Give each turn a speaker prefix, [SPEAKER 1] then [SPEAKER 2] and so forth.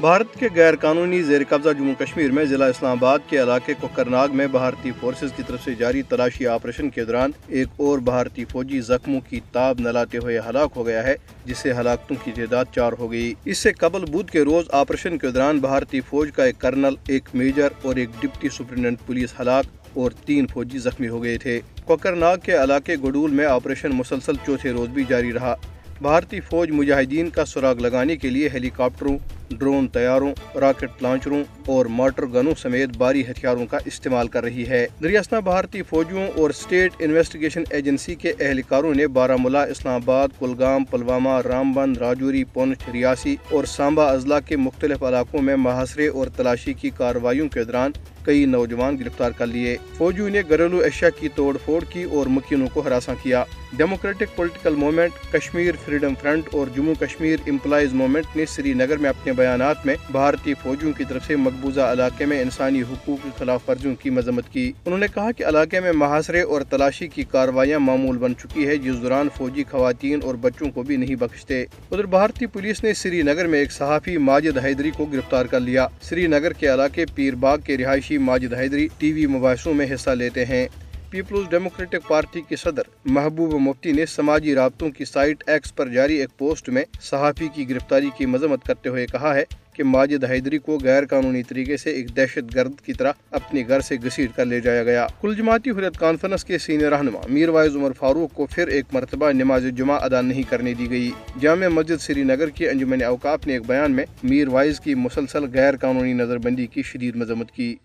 [SPEAKER 1] بھارت کے غیر قانونی زیر قبضہ جموں کشمیر میں ضلع اسلام آباد کے علاقے کوکرناگ میں بھارتی فورسز کی طرف سے جاری تلاشی آپریشن کے دوران ایک اور بھارتی فوجی زخموں کی تاب نہ لاتے ہوئے ہلاک ہو گیا ہے، جس سے ہلاکتوں کی تعداد چار ہو گئی۔ اس سے قبل بدھ کے روز آپریشن کے دوران بھارتی فوج کا ایک کرنل ایک میجر اور ایک ڈپٹی سپرنٹینڈنٹ پولیس ہلاک اور تین فوجی زخمی ہو گئے تھے۔ کوکرناگ کے علاقے گڈول میں آپریشن مسلسل چوتھے روز بھی جاری رہا۔ بھارتی فوج مجاہدین کا سراغ لگانے کے لیے ہیلی کاپٹروں ڈرون طیاروں راکٹ لانچروں اور مارٹر گنوں سمیت باری ہتھیاروں کا استعمال کر رہی ہے۔ دریاسنا بھارتی فوجیوں اور اسٹیٹ انویسٹیگیشن ایجنسی کے اہلکاروں نے بارہ ملا اسلام آباد، کلگام، پلوامہ رام بند راجوری، پونچھ، ریاسی اور سامبا اضلاع کے مختلف علاقوں میں محاصرے اور تلاشی کی کارروائیوں کے دوران کئی نوجوان گرفتار کر لیے۔ فوجیوں نے گھریلو اشیاء کی توڑ پھوڑ کی اور مکینوں کو ہراساں کیا۔ Democratic political movement Kashmir freedom front اور جموں کشمیر امپلائز موومنٹ نے سری نگر میں اپنے بیانات میں بھارتی فوجیوں کی طرف سے مقبوضہ علاقے میں انسانی حقوق کی خلاف ورزیوں کی مذمت کی۔ انہوں نے کہا کہ علاقے میں محاصرے اور تلاشی کی کاروائیاں معمول بن چکی ہے جس دوران فوجی خواتین اور بچوں کو بھی نہیں بخشتے۔ ادھر بھارتی پولیس نے سری نگر میں ایک صحافی ماجد حیدری کو گرفتار کر لیا۔ سری نگر کے علاقے پیر باغ کے رہائشی ماجد حیدری ٹی وی مباحثوں میں حصہ لیتے ہیں۔ پیپلز ڈیموکریٹک پارٹی کے صدر محبوب مفتی نے سماجی رابطوں کی سائٹ ایکس پر جاری ایک پوسٹ میں صحافی کی گرفتاری کی مذمت کرتے ہوئے کہا ہے کہ ماجد حیدری کو غیر قانونی طریقے سے ایک دہشت گرد کی طرح اپنے گھر سے گھسیٹ کر لے جایا گیا۔ کل جماعتی حریت کانفرنس کے سینئر رہنما میر وائز عمر فاروق کو پھر ایک مرتبہ نماز جمعہ ادا نہیں کرنے دی گئی۔ جامع مسجد سری نگر کی انجمن اوقاف نے ایک بیان میں میر وائز کی مسلسل غیر قانونی نظر بندی کی شدید مذمت کی۔